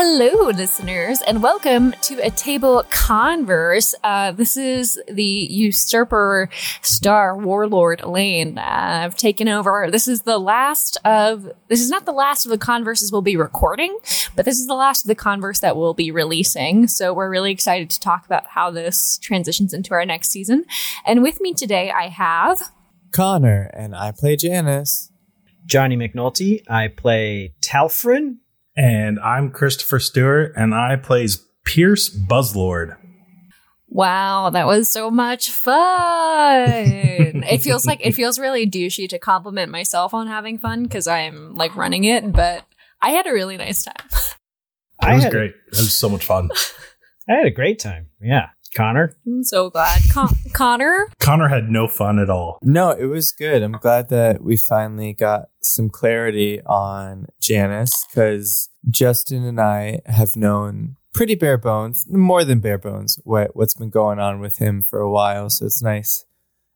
Hello, listeners, and welcome to a table converse. Uh, this is the usurper star warlord Elaine. Uh, I've taken over. This is the last of. This is not the last of the converses we'll be recording, but this is the last of the converse that we'll be releasing. So we're really excited to talk about how this transitions into our next season. And with me today, I have Connor, and I play Janice. Johnny McNulty. I play Talfrin. And I'm Christopher Stewart, and I plays Pierce Buzzlord. Wow, that was so much fun. it feels like it feels really douchey to compliment myself on having fun because I'm like running it, but I had a really nice time. It was great. It was so much fun. I had a great time. Yeah. Connor? I'm so glad. Con- Connor? Connor had no fun at all. No, it was good. I'm glad that we finally got some clarity on Janice because Justin and I have known pretty bare bones, more than bare bones, what, what's been going on with him for a while. So it's nice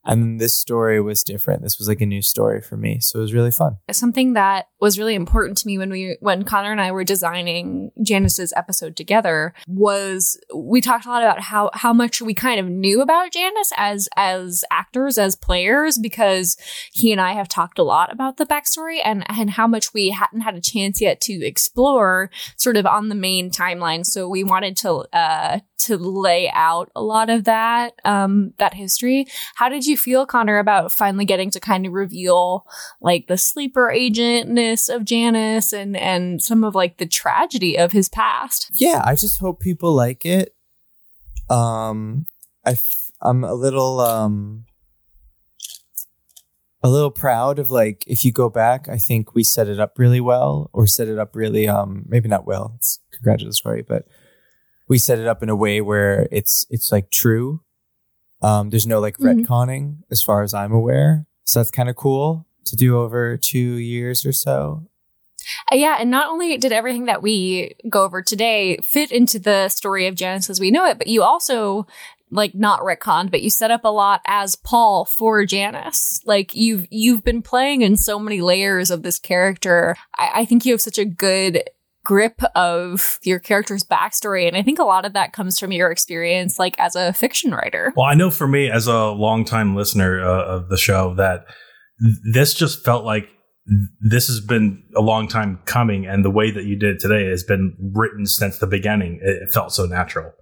and this story was different. This was like a new story for me. So it was really fun. Something that was really important to me when we when Connor and I were designing Janice's episode together was we talked a lot about how how much we kind of knew about Janice as as actors, as players, because he and I have talked a lot about the backstory and and how much we hadn't had a chance yet to explore sort of on the main timeline. So we wanted to uh to lay out a lot of that um that history. How did you you feel, Connor, about finally getting to kind of reveal like the sleeper agentness of Janice and and some of like the tragedy of his past? Yeah, I just hope people like it. Um, I f- I'm a little um a little proud of like if you go back, I think we set it up really well, or set it up really um maybe not well. It's congratulatory, but we set it up in a way where it's it's like true um, there's no like mm-hmm. retconning as far as I'm aware. So that's kind of cool to do over two years or so. Uh, yeah, and not only did everything that we go over today fit into the story of Janice as we know it, but you also like not retconned, but you set up a lot as Paul for Janice. Like you've you've been playing in so many layers of this character. I, I think you have such a good grip of your character's backstory. And I think a lot of that comes from your experience, like as a fiction writer. Well, I know for me, as a longtime listener uh, of the show, that this just felt like this has been a long time coming. And the way that you did it today has been written since the beginning. It, it felt so natural.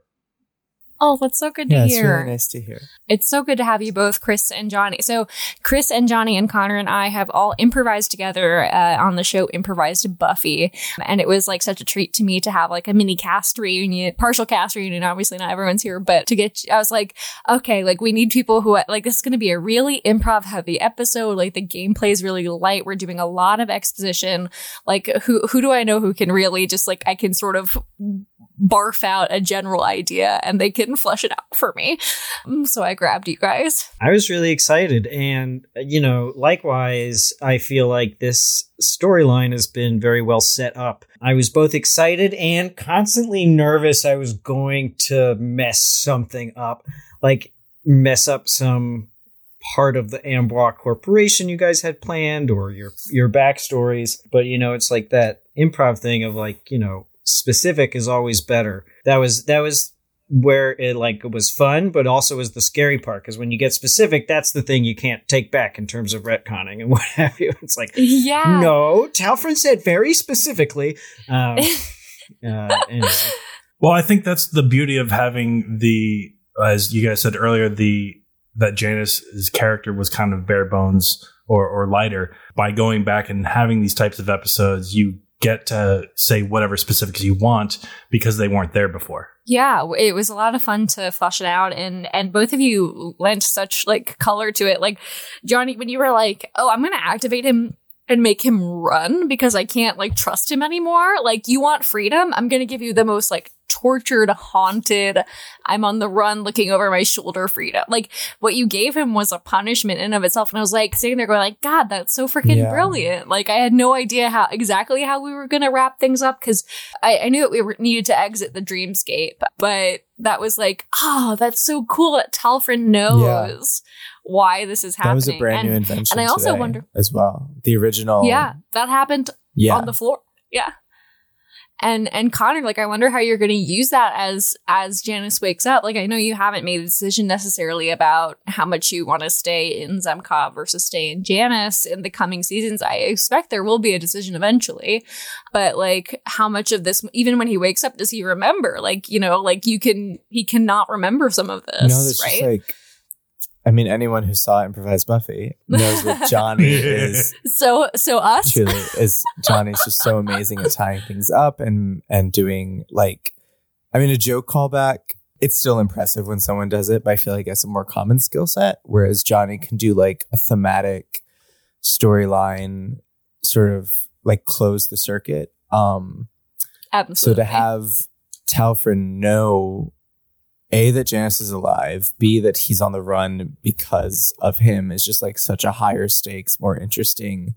Oh, that's so good to yeah, hear. It's really nice to hear. It's so good to have you both, Chris and Johnny. So, Chris and Johnny and Connor and I have all improvised together uh, on the show Improvised Buffy. And it was like such a treat to me to have like a mini cast reunion, partial cast reunion. Obviously, not everyone's here, but to get, I was like, okay, like we need people who, like, this is going to be a really improv heavy episode. Like, the gameplay is really light. We're doing a lot of exposition. Like, who, who do I know who can really just like, I can sort of barf out a general idea and they can flesh it out for me. So I grabbed you guys. I was really excited. And, you know, likewise, I feel like this storyline has been very well set up. I was both excited and constantly nervous I was going to mess something up, like mess up some part of the Ambois Corporation you guys had planned or your your backstories. But you know, it's like that improv thing of like, you know, specific is always better. That was that was where it like it was fun, but also was the scary part because when you get specific, that's the thing you can't take back in terms of retconning and what have you. It's like, yeah, no, Talfrin said very specifically. Um, uh, anyway. Well, I think that's the beauty of having the, as you guys said earlier, the that Janice's character was kind of bare bones or, or lighter. By going back and having these types of episodes, you get to say whatever specifics you want because they weren't there before. Yeah, it was a lot of fun to flush it out and and both of you lent such like color to it. Like Johnny when you were like, "Oh, I'm going to activate him and make him run because I can't like trust him anymore." Like you want freedom? I'm going to give you the most like tortured, haunted, I'm on the run looking over my shoulder freedom. Like what you gave him was a punishment in of itself. And I was like sitting there going like, God, that's so freaking yeah. brilliant. Like I had no idea how exactly how we were going to wrap things up because I, I, knew that we were, needed to exit the dreamscape, but that was like, oh, that's so cool that Talfrin knows. Yeah why this is happening. That was a brand and, new invention. And I also wonder as well. The original. Yeah, that happened yeah. on the floor. Yeah. And and Connor, like I wonder how you're going to use that as as Janice wakes up. Like I know you haven't made a decision necessarily about how much you want to stay in Zemkov versus stay in Janice in the coming seasons. I expect there will be a decision eventually, but like how much of this, even when he wakes up, does he remember? Like you know, like you can he cannot remember some of this, no, right? just like, I mean, anyone who saw improvised Buffy knows that Johnny is so so us. truly is Johnny's just so amazing at tying things up and and doing like, I mean, a joke callback. It's still impressive when someone does it, but I feel like it's a more common skill set. Whereas Johnny can do like a thematic storyline, sort of like close the circuit. Um, so to have Talfrin know a that Janice is alive, b that he's on the run because of him is just like such a higher stakes, more interesting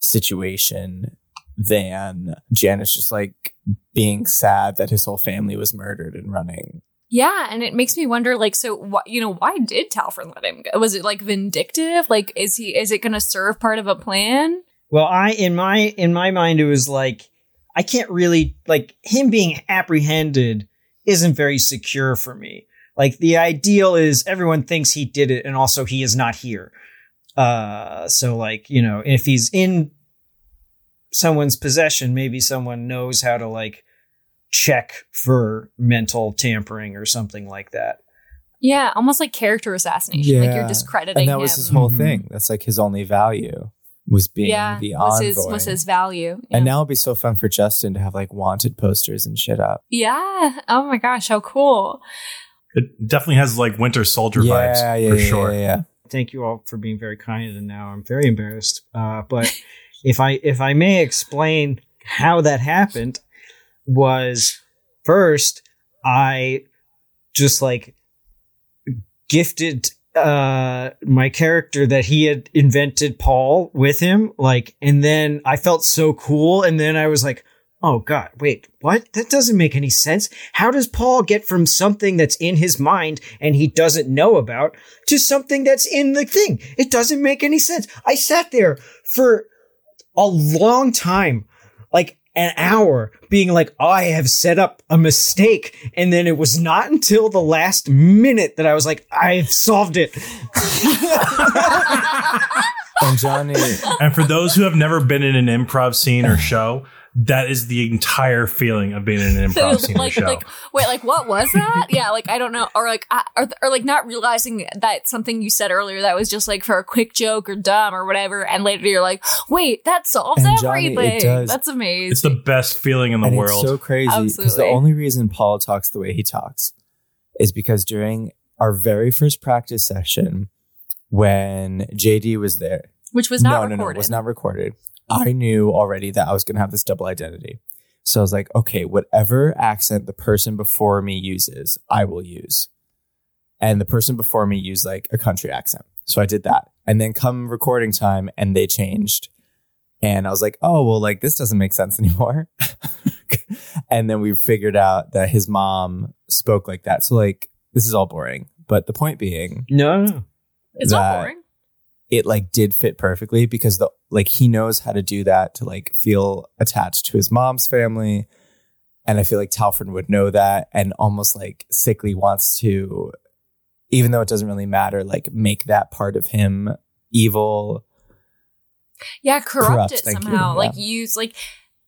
situation than Janice just like being sad that his whole family was murdered and running. Yeah, and it makes me wonder, like, so what? You know, why did Talfrin let him go? Was it like vindictive? Like, is he? Is it going to serve part of a plan? Well, I in my in my mind it was like I can't really like him being apprehended isn't very secure for me. Like the ideal is everyone thinks he did it and also he is not here. Uh so like, you know, if he's in someone's possession, maybe someone knows how to like check for mental tampering or something like that. Yeah, almost like character assassination. Like you're Yeah. discrediting And that him. was his whole Mhm. thing. That's like his only value was being yeah, the was envoy. his was his value. Yeah. And now it'd be so fun for Justin to have like wanted posters and shit up. yeah. Oh my gosh, how cool! It definitely has like Winter Soldier yeah, vibes yeah, for yeah, sure. Yeah, yeah. thank you all for being very kind and now i'm very embarrassed uh, but if i if i may explain how that happened was first i just like gifted uh my character that he had invented paul with him like and then i felt so cool and then i was like oh god wait what? That doesn't make any sense. How does paul get from something that's in his mind and he doesn't know about to something that's in the thing? It doesn't make any sense. I sat there for a long time like an hour being like i have set up a mistake. And then it was not until the last minute that i was like i've solved it. And Johnny, And for those who have never been in an improv scene or show, that is the entire feeling of being in an improv scene like, show. like, wait, like, what was that? yeah, like, I don't know, or like, I- or, or like, not realizing that something you said earlier that was just like for a quick joke or dumb or whatever, and later you're like, wait, that solves And Johnny, it everything. does. That's amazing. it's the best feeling in the and world. it's so crazy because the only reason Paul talks the way he talks is because during our very first practice session, when JD was there, Which was not no, recorded. no, no, it was not recorded. I knew already that I was going to have this double identity. So I was like, okay, whatever accent the person before me uses, I will use. And the person before me used like a country accent. So I did that. And then come recording time and they changed. And I was like, oh, well, like this doesn't make sense anymore. and then we figured out that his mom spoke like that. So like this is all boring. But the point being, no no It's not boring. It like did fit perfectly because the like he knows how to do that to like feel attached to his mom's family and i feel like talfrin would know that and almost like sickly wants to even though it doesn't really matter like make that part of him evil Yeah, corrupt, Corrupt, it thank you, somehow. yeah. Like use like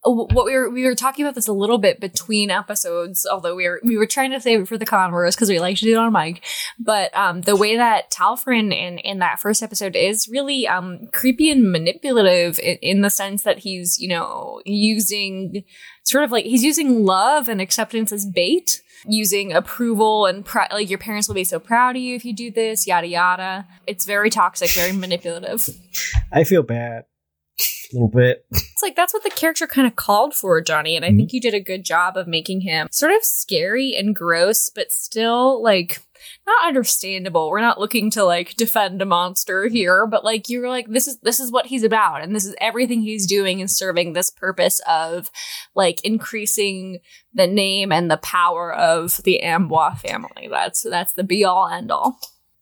what we were we were talking about this a little bit between episodes, although we were we were trying to save it for the converse because we like to do it on mic. But um the way that Talfrin in in that first episode is really um creepy and manipulative in, in the sense that he's you know using sort of like he's using love and acceptance as bait using approval and pr- like your parents will be so proud of you if you do this yada yada. It's very toxic very manipulative. I feel bad a little bit it's like that's what the character kind of called for, Johnny, and I think mm-hmm. you did a good job of making him sort of scary and gross, but still like not understandable. We're not looking to like defend a monster here, but like you're like this is this is what he's about, and this is everything he's doing is serving this purpose of like increasing the name and the power of the Ambois family. That's that's the be all end all.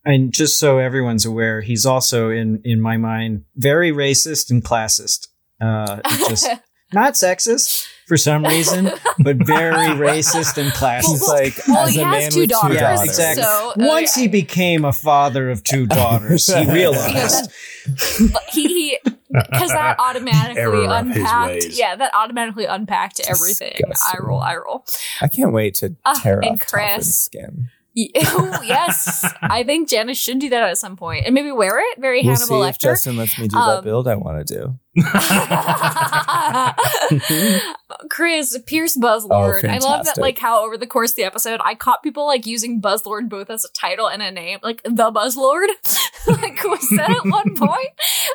And just so everyone's aware he's also in in my mind very racist and classist uh just not sexist for some reason, but very racist and classist. He's like, well, as he a has man two with daughters, two Yeah, daughters. exactly. So, uh, Once he became a father of two daughters, he realized. But he because that automatically Error of his unpacked. Yeah, that automatically unpacked everything. I roll, I roll. I can't wait to Ah, tear and off Talfrin's Chris. skin. Oh, yes, I think Janice should do that at some point, and maybe wear it. Very We'll Hannibal Lecter. Justin lets me do Um, that build I want to do. Chris Pierce Buzzlord. I love that Oh, like how over the course of the episode I caught people like using Buzzlord both as a title and a name, like the Buzzlord. like was said at one point.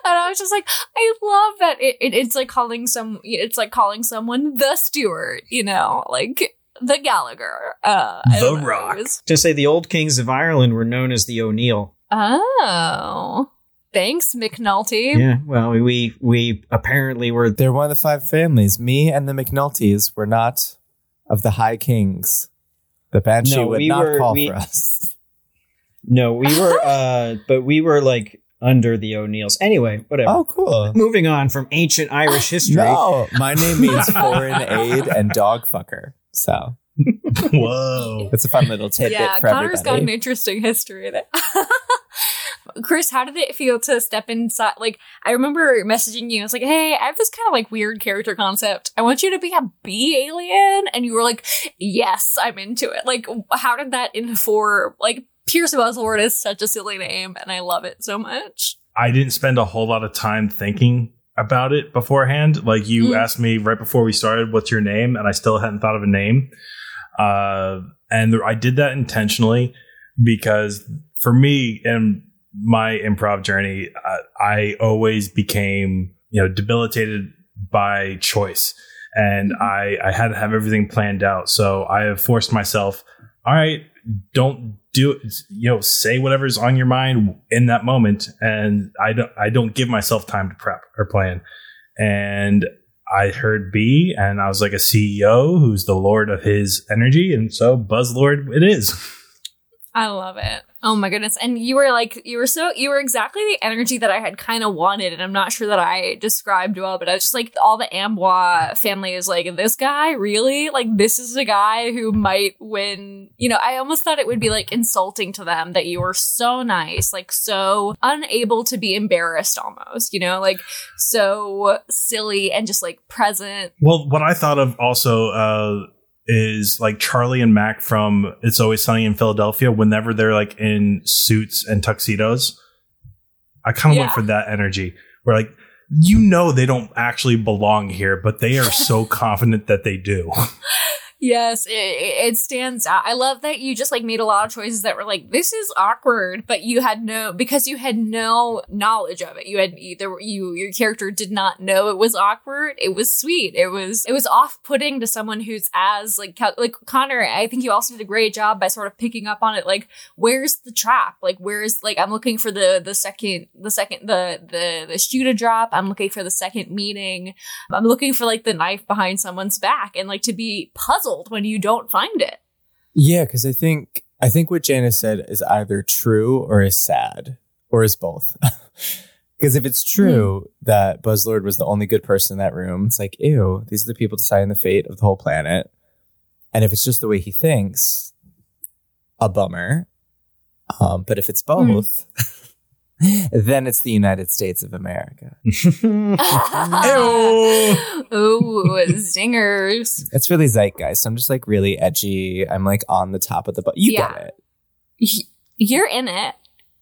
And I was just like, I love that it, it it's like calling some it's like calling someone the Stewart, you know, like the Gallagher. Uh The Rock. To say the old kings of Ireland were known as the O'Neill. Oh. Thanks, McNulty. Yeah, well, we we apparently were. They're one of the five families. Me and the McNultys were not of the High Kings. The Banshee No, would we not were- call we- for us. No, we were. uh But we were like under the O'Neills. Anyway, whatever. Oh, cool. Moving on from ancient Irish history. No, my name means foreign aid and dog fucker. So Whoa. it's a fun little tidbit yeah, for Connor's got an interesting history there. Chris, how did it feel to step inside? Like, I remember messaging you. I was like, "Hey, I have this kind of like weird character concept. I want you to be a bee alien," and you were like, "Yes, I'm into it." Like, how did that inform? Like, Pierce Buzzlord is such a silly name, and I love it so much. I didn't spend a whole lot of time thinking about it beforehand. Like you Mm. asked me right before we started, "What's your name?" and I still hadn't thought of a name. Uh, and I did that intentionally because for me and my improv journey, uh, I always became you know debilitated by choice, and I I had to have everything planned out. So I have forced myself. All right, don't do you know say whatever's on your mind in that moment and i don't i don't give myself time to prep or plan and i heard b and i was like a ceo who's the lord of his energy and so buzzlord it is I love it. Oh my goodness. And you were like, you were so, you were exactly the energy that I had kind of wanted. And I'm not sure that I described well, but I was just like, all the Ambois family is like, this guy, really? Like, this is a guy who might win. You know, I almost thought it would be like insulting to them that you were so nice, like so unable to be embarrassed almost, you know, like so silly and just like present. well what i thought of also uh is like charlie and mac from it's always sunny in philadelphia whenever they're like in suits and tuxedos i kind of Yeah. went for that energy where like you know they don't actually belong here but they are so confident that they do Yes, it, it stands out. I love that you just like made a lot of choices that were like, this is awkward, but you had no, because you had no knowledge of it. You had either, you, your character did not know it was awkward. It was sweet. It was, it was off putting to someone who's as like, like Connor, I think you also did a great job by sort of picking up on it. Like, where's the trap? Like, where's, like, I'm looking for the, the second, the second, the, the, the shoe to drop. I'm looking for the second meeting. I'm looking for like the knife behind someone's back and like to be puzzled when you don't find it. Yeah, because I think I think what Janice said is either true or is sad or is both. Because if it's true that Buzzlord was the only good person in that room, it's like, ew, these are the people deciding the fate of the whole planet. And if it's just the way he thinks, a bummer. Um, but if it's both, then it's the United States of America. Ooh, zingers. It's really zeitgeist. I'm just like really edgy. I'm like on the top of the but you Yeah. get it. You're in it.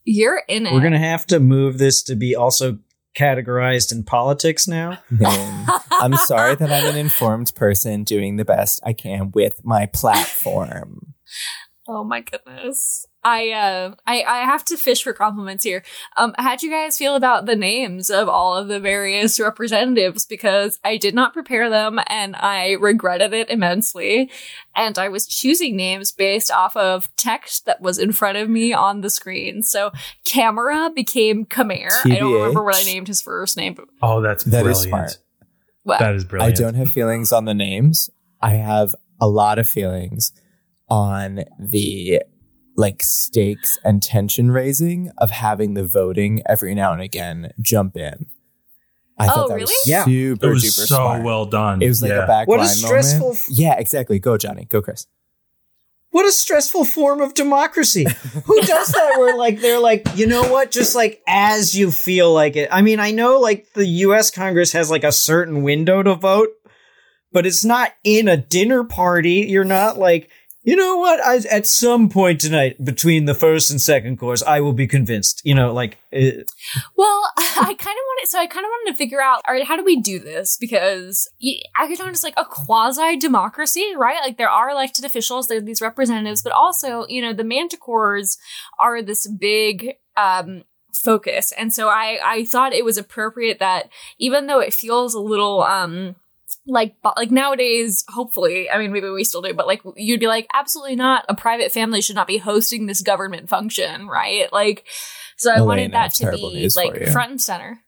You're in it. We're gonna have to move this to be also categorized in politics now. I'm sorry that I'm an informed person doing the best I can with my platform. Oh my goodness. I uh I I have to fish for compliments here. Um how'd you guys feel about the names of all of the various representatives because I did not prepare them and I regretted it immensely and I was choosing names based off of text that was in front of me on the screen. So Camera became Khmer. I don't remember what I named his first name. But oh that's That is brilliant smart. what? that is brilliant. I don't have feelings on the names. I have a lot of feelings on the like stakes and tension raising of having the voting every now and again jump in. I thought Oh, that really? was Yeah. super It was duper so smart. well done. It was like Yeah. a backline What a stressful f- yeah, exactly. Go, Johnny. Go, Chris. What a stressful form of democracy. Who does that where like they're like, you know what, just like as you feel like it. I mean, I know like the US Congress has like a certain window to vote, but it's not in a dinner party. You're not like, you know what, I, at some point tonight between the first and second course, I will be convinced. You know, like it, Well, I kind of wanted, so I kind of wanted to figure out, all right, how do we do this? Because Akaton is like a quasi democracy, right? Like there are elected officials, there are these representatives, but also, you know, the manticores are this big, um, focus. And so I, I thought it was appropriate that even though it feels a little, um, like like nowadays hopefully i mean maybe we still do but like you'd be like absolutely not a private family should not be hosting this government function right like so i Elena, wanted that to be like front and center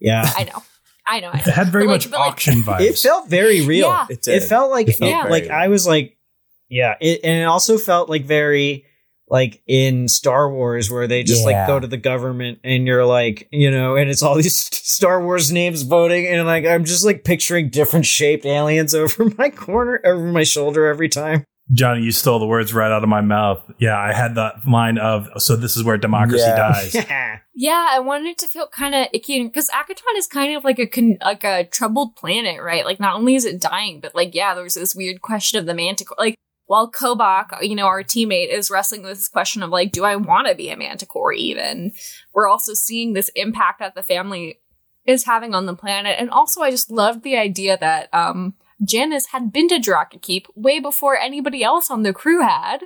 yeah. i know i know, I It had very But, much like- auction vibes. It felt very real. Yeah. It It felt like It felt Yeah. like. I was like, yeah, it, and it also felt like very like in Star Wars where they just like go to the government and you're like, you know, and it's all these Star Wars names voting and like I'm just like picturing different shaped aliens over my corner over my shoulder every time. Johnny, you stole the words right out of my mouth. Yeah, I had that line of, so this is where democracy Yeah. dies. yeah i wanted to feel kind of icky because akaton is kind of like a con- like a troubled planet right like not only is it dying but like yeah there's this weird question of the manticore like while Kobach, you know, our teammate is wrestling with this question of like, do I want to be a manticore even? We're also seeing this impact that the family is having on the planet. And also I just loved the idea that um Janice had been to Draka Keep way before anybody else on the crew had.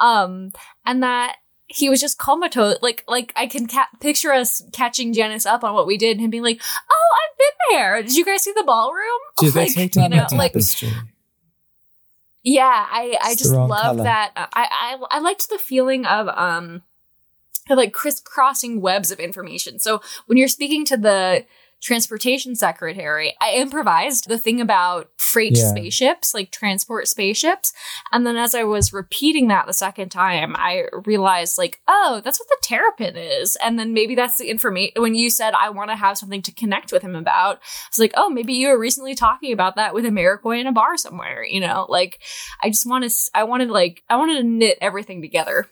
Um and that he was just comatose. Like, like I can ca- picture us catching Janice up on what we did and him being like, "Oh, I've been there. Did you guys see the ballroom? Did they Like, take down you know, the like, tapestry? Yeah, I I It's just love color. that. I, I I liked the feeling of um of like crisscrossing webs of information. So when you're speaking to the transportation secretary, I improvised the thing about freight Yeah. spaceships, like transport spaceships. And then as I was repeating that the second time, I realized like, oh, that's what the terrapin is. And then maybe that's the information when you said I want to have something to connect with him about. It's like, oh, maybe you were recently talking about that with Americoy in a bar somewhere, you know? Like I just want to I wanted like I wanted to knit everything together.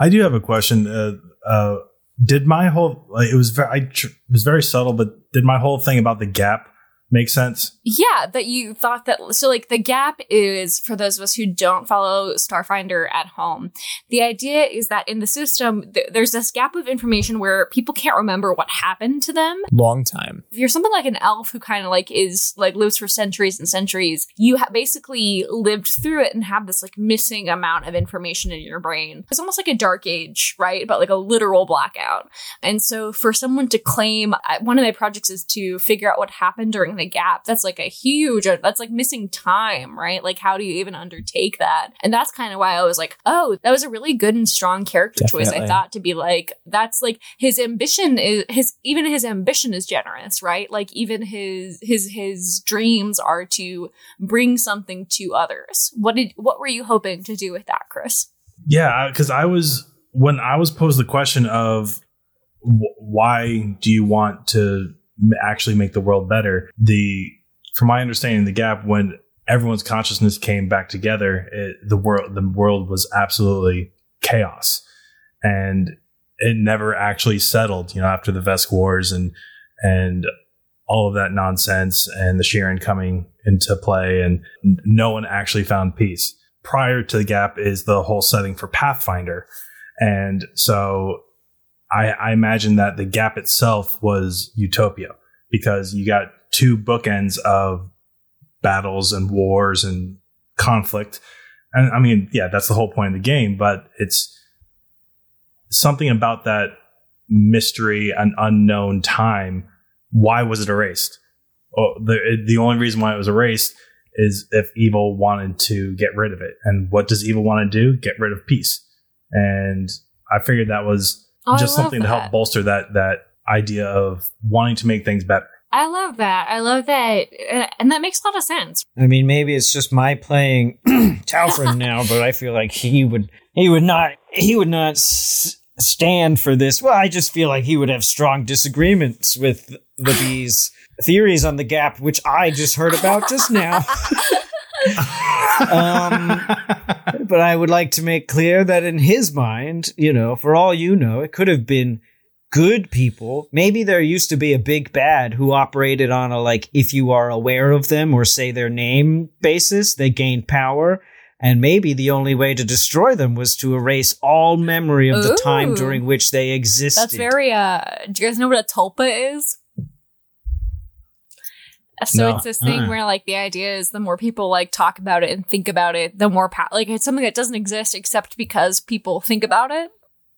I do have a question. Uh, uh, did my whole like, it was very I tr- it was very subtle, but did my whole thing about the gap make sense? Yeah, that you thought that. So, like, the gap is for those of us who don't follow Starfinder at home. The idea is that in the system, th- there's this gap of information where people can't remember what happened to them. Long time. If you're something like an elf who kind of like is like lives for centuries and centuries, you ha- basically lived through it and have this like missing amount of information in your brain. It's almost like a dark age, right? But like a literal blackout. And so for someone to claim uh, one of my projects is to figure out what happened during the gap. That's like a huge, that's like missing time, right? Like how do you even undertake that? And that's kind of why I was like, oh, that was a really good and strong character choice. I thought to be like, that's like his ambition is his, even his ambition is generous, right? Like even his, his, his dreams are to bring something to others. What did, what were you hoping to do with that, Chris? Yeah, because I was when I was posed the question of why do you want to m- actually make the world better? The from my understanding, the gap when everyone's consciousness came back together, it, the world the world was absolutely chaos, and it never actually settled. You know, after the Vesk Wars and and all of that nonsense and the Shirren coming into play, and no one actually found peace prior to the gap is the whole setting for Pathfinder. And so I, I imagine that the gap itself was utopia because you got two bookends of battles and wars and conflict. And I mean, yeah, that's the whole point of the game, but it's something about that mystery and unknown time. Why was it erased? Oh, the, the only reason why it was erased is if evil wanted to get rid of it. And what does evil want to do? Get rid of peace. And I figured that was Oh, just love something to help bolster that that idea of wanting to make things better. I love that. I love that. uh, And that makes a lot of sense. I mean, maybe it's just my playing Talfrin now, but I feel like he would he would not he would not s- stand for this. Well, I just feel like he would have strong disagreements with the bees theories on the gap, which I just heard about just now. um, but I would like to make clear that in his mind, you know, for all you know, it could have been good people. Maybe there used to be a big bad who operated on a like, if you are aware of them or say their name basis, they gained power. And maybe the only way to destroy them was to erase all memory of the time during which they existed. That's very uh do you guys know what a tulpa is? So No. it's this thing Uh-uh. where like the idea is the more people like talk about it and think about it, the more power like it's something that doesn't exist except because people think about it.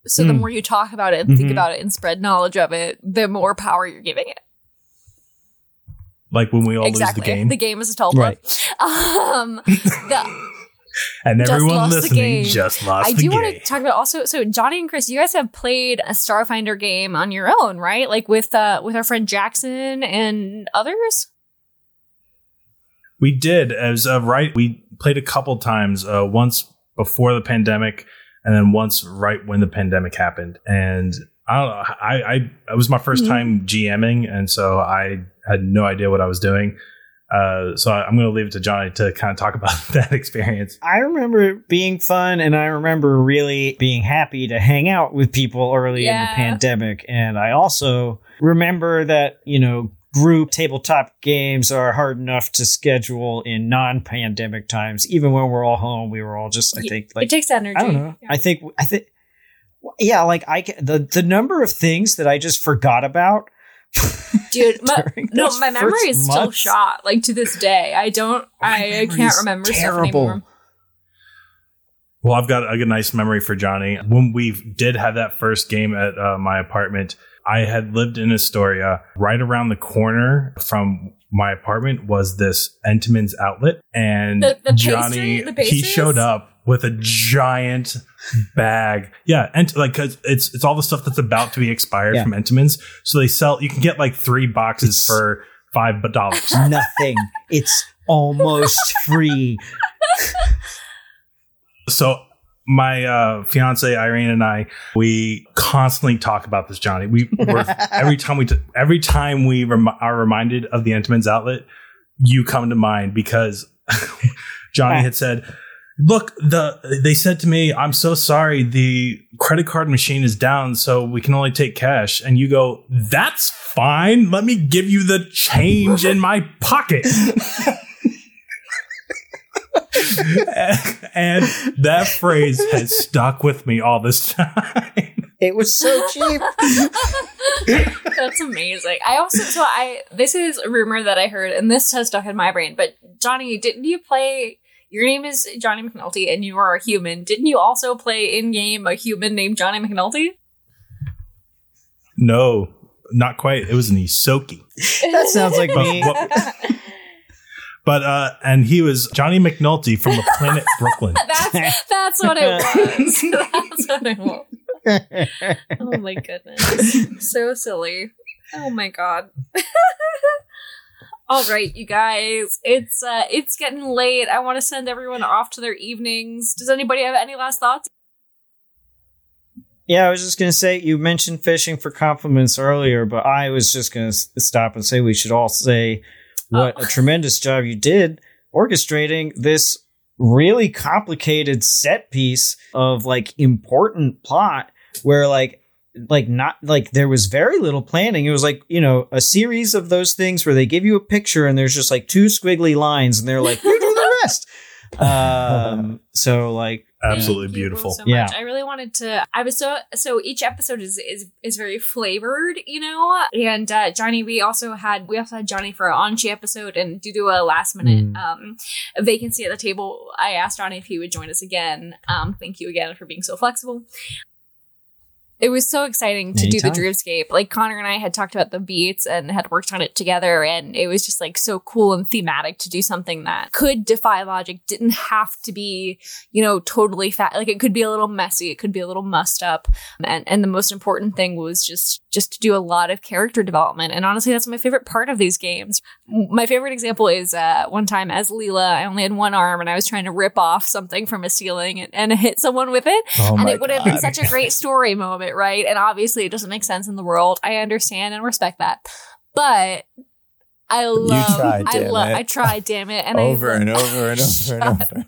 So the Mm. more you talk about it and think Mhm. about it and spread knowledge of it, the more power you're giving it. like when we all exactly. lose the game, The game is a tulpa. Right. Um the, and everyone lost the listening game. just lost I do want to talk about also. So Johnny and Chris, you guys have played a Starfinder game on your own, right? Like with uh with our friend Jackson and others. We did as of right. We played a couple times. Uh, once before the pandemic, and then once right when the pandemic happened. And I don't know. I I it was my 1st Mhm. time GMing, and so I had no idea what I was doing. Uh, so I, I'm going to leave it to Johnny to kind of talk about that experience. I remember it being fun and I remember really being happy to hang out with people early in the pandemic. And I also remember that, you know, group tabletop games are hard enough to schedule in non pandemic times. Even when we're all home, we were all just, I think, like, it takes energy. I don't know. Yeah. I think, I think, yeah, like I, ca- the, the number of things that I just forgot about. Dude, my, no, my memory first is still shot. Like to this day, I don't. I, I can't is remember stuff terrible. anymore. Well, I've got a nice memory for Johnny. When we did have that first game at uh, my apartment, I had lived in Astoria. Right around the corner from my apartment was this Entenmann's outlet, and The- the pastry- Johnny the he showed up with a giant bag. Yeah, and like because it's it's all the stuff that's about to be expired Yeah. from Entenmann's. So they sell. You can get like three boxes It's- for five dollars. Nothing. it's almost free. So my uh, fiance Irene and I, we constantly talk about this, Johnny. We we're, every time we t- every time we rem- are reminded of the Entenmann's outlet, you come to mind because Johnny had said, "Look, the they said to me, I'm so sorry, the credit card machine is down, so we can only take cash." And you go, "That's fine. Let me give you the change in my pocket." and that phrase has stuck with me all this time. It was so cheap. That's amazing. I also so I this is a rumor that I heard, and this has stuck in my brain. But Johnny, didn't you play? Your name is Johnny McNulty, and you are a human. Didn't you also play in game a human named Johnny McNulty? No, not quite. It was an Ysoki. That sounds like But, me. what- but uh, and he was Johnny McNulty from the planet Brooklyn. That's that's what it was. that's what it was. Oh my goodness, so silly. Oh my god. All right, you guys. It's uh it's getting late. I want to send everyone off to their evenings. Does anybody have any last thoughts? Yeah, I was just gonna say you mentioned fishing for compliments earlier, but I was just gonna stop and say we should all say what Oh. a tremendous job you did orchestrating this really complicated set piece of like important plot where like like not like there was very little planning. It was like, you know, a series of those things where they give you a picture and there's just like two squiggly lines and they're like, you do the rest. Um so like Absolutely Thank you beautiful. So Yeah. much. I really wanted to. I was so so. Each episode is is is very flavored, you know. And uh, Johnny, we also had we also had Johnny for our Anchi episode, and due to a last minute Mm. um, vacancy at the table, I asked Johnny if he would join us again. Um, thank you again for being so flexible. It was so exciting to do the Dreamscape. Like Connor and I had talked about the beats and had worked on it together, and it was just like so cool and thematic to do something that could defy logic. Didn't have to be you know, totally fat. Like it could be a little messy, it could be a little mussed up, and and the most important thing was just just to do a lot of character development. And honestly, that's my favorite part of these games. My favorite example is uh, one time as Leela, I only had one arm and I was trying to rip off something from a ceiling and, and hit someone with it. Oh and it would have been such a great story moment, right? And obviously, it doesn't make sense in the world. I understand and respect that. But I love, tried, I damn love, it. I tried, damn it. And over I, and over and over and over.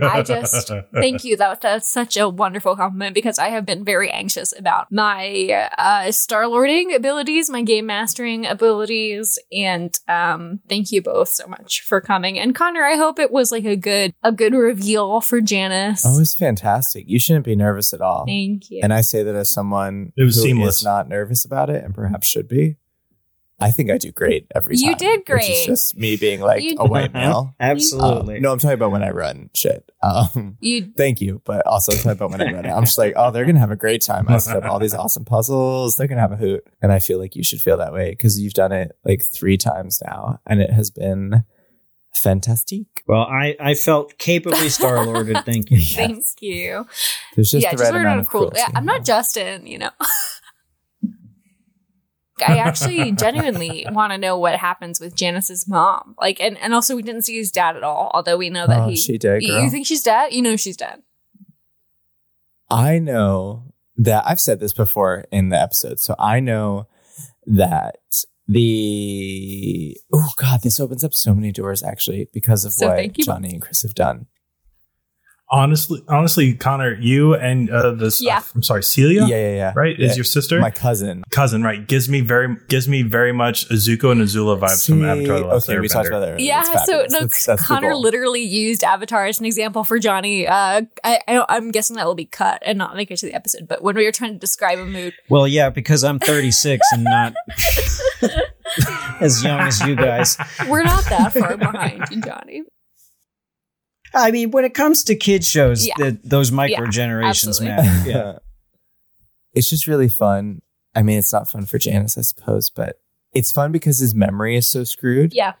I just thank you. That that's such a wonderful compliment because I have been very anxious about my uh, star lording abilities, my game mastering abilities, and um, thank you both so much for coming. And Connor, I hope it was like a good a good reveal for Janice. Oh, it was fantastic. You shouldn't be nervous at all. thank you. And I say that as someone It was who seamless. is not nervous about it and perhaps should be. I think I do great every time. You did Which great. is just me being like You- a white male. Absolutely. Um, no, I'm talking about when I run shit. Um, you thank you, but also talking about when I run it. I'm just like, oh, they're gonna have a great time. I set up all these awesome puzzles. They're gonna have a hoot, and I feel like you should feel that way because you've done it like three times now, and it has been fantastic. Well, I, I felt capably star lorded. Thank you. thank you. There's just yeah, the just right learn amount of of cool. Yeah, I'm not Justin, you know. I actually genuinely want to know what happens with Janice's mom. Like, and, and also we didn't see his dad at all, although we know that Oh, he. she did, You-. You think she's dead? You know she's dead. I know that I've said this before in the episode. So I know that the oh god, this opens up so many doors actually because of So what. Johnny and Chris have done. Honestly, honestly, Connor, you and uh, this, Yeah. I'm sorry, Celia, Yeah, yeah, yeah. right, Yeah. is your sister, My cousin. cousin, right? Gives me very, gives me very much Azuko and Azula vibes from Avatar: The Last Okay, we talked Airbender. about that. earlier. Yeah, That's so no, That's- that's Connor goal. literally used Avatar as an example for Johnny. Uh, I, I, I'm guessing that will be cut and not make it to the episode. But when we were trying to describe a mood, Well, yeah, because I'm 36 and not as young as you guys. we're not that far behind you, Johnny. I mean, when it comes to kids shows, Yeah. the, those micro generations absolutely. matter. Yeah. it's just really fun. I mean, it's not fun for Janice, I suppose, but it's fun because his memory is so screwed. Yeah.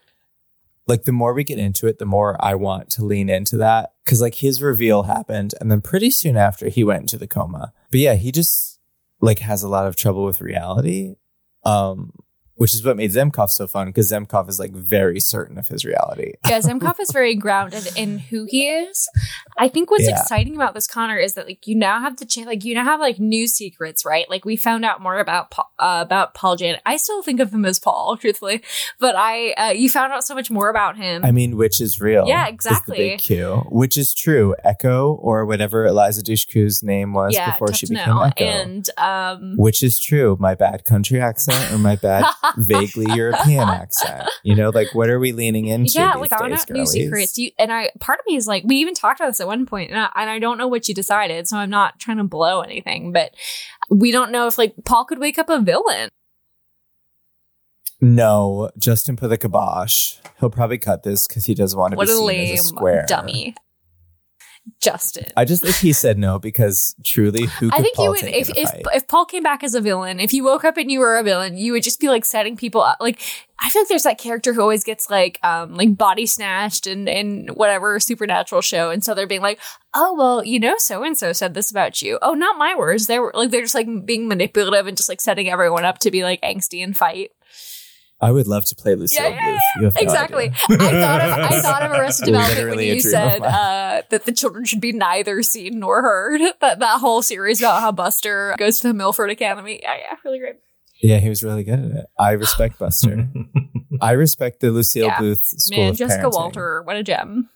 Like the more we get into it, the more I want to lean into that. Cause like his reveal happened and then pretty soon after he went into the coma. But yeah, he just like has a lot of trouble with reality. Um, which is what made Zemkov so fun because Zemkov is like very certain of his reality. Yeah, Zemkov is very grounded in who he is. I think what's Yeah. exciting about this Connor is that like you now have the chance, like you now have like new secrets, right? Like we found out more about Paul, uh, about Paul Jan. I still think of him as Paul, truthfully, but I uh, you found out so much more about him. I mean, which is real. Yeah, exactly. big Q, which is true. Echo or whatever Eliza Dushku's name was yeah, before she became know. Echo. And um, which is true. My bad country accent or my bad vaguely European accent. You know, like what are we leaning into? yeah, like I want days, new secrets. You, and I part of me is like we even talked about this at one point, and I, and I don't know what you decided, so I'm not trying to blow anything, but we don't know if like Paul could wake up a villain. No, Justin put the kibosh. He'll probably cut this because he doesn't want to What be a seen lame as a square dummy, Justin. I just think he said no because truly, who could I think Paul you would if if if Paul came back as a villain, if you woke up and you were a villain, you would just be like setting people up. Like I feel like there's that character who always gets like um like body snatched and and whatever supernatural show, and so they're being like, oh well, you know, so and so said this about you. Oh, not my words. They were like they're just like being manipulative and just like setting everyone up to be like angsty and fight. I would love to play Lucille Yeah, yeah, Bluth. You no exactly. I thought of I thought of Arrested Development when you said uh, that the children should be neither seen nor heard. That that whole series about how Buster goes to the Milford Academy. Yeah, yeah, really great. Yeah, he was really good at it. I respect Buster. I respect the Lucille Yeah. Bluth School Man, of Jessica Parenting. Walter, what a gem.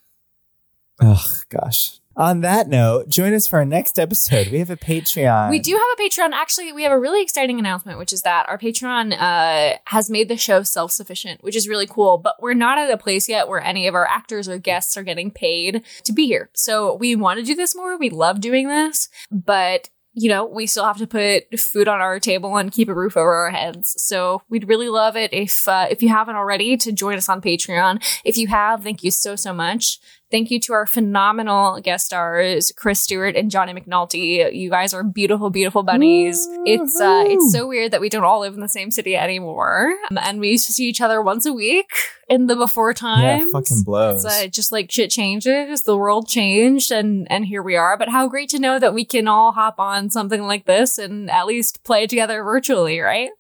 Oh gosh. On that note, join us for our next episode. We have a Patreon. We do have a Patreon. Actually, we have a really exciting announcement, which is that our Patreon uh, has made the show self sufficient, which is really cool. But we're not at a place yet where any of our actors or guests are getting paid to be here. So we want to do this more. We love doing this, but you know, we still have to put food on our table and keep a roof over our heads. So we'd really love it if uh, if you haven't already to join us on Patreon. If you have, thank you so so much. Thank you to our phenomenal guest stars, Chris Stewart and Johnny McNulty. You guys are beautiful, beautiful bunnies. It's uh, it's so weird that we don't all live in the same city anymore, um, and we used to see each other once a week in the before times. Yeah, fucking blows. It's uh, just like shit changes, the world changed, and and here we are. But how great to know that we can all hop on something like this and at least play together virtually, right?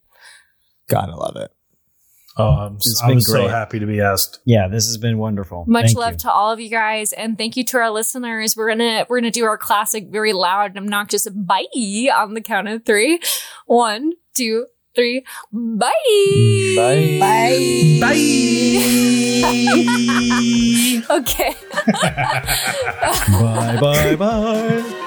Gotta love it. Oh, I'm, It's I been so great. happy to be asked. Yeah, this has been wonderful. Much Thank love you. to all of you guys, and thank you to our listeners. We're gonna we're gonna do our classic, very loud and obnoxious bye on the count of three. One, two, three. Bye. Bye. Bye. Bye. okay. bye bye bye.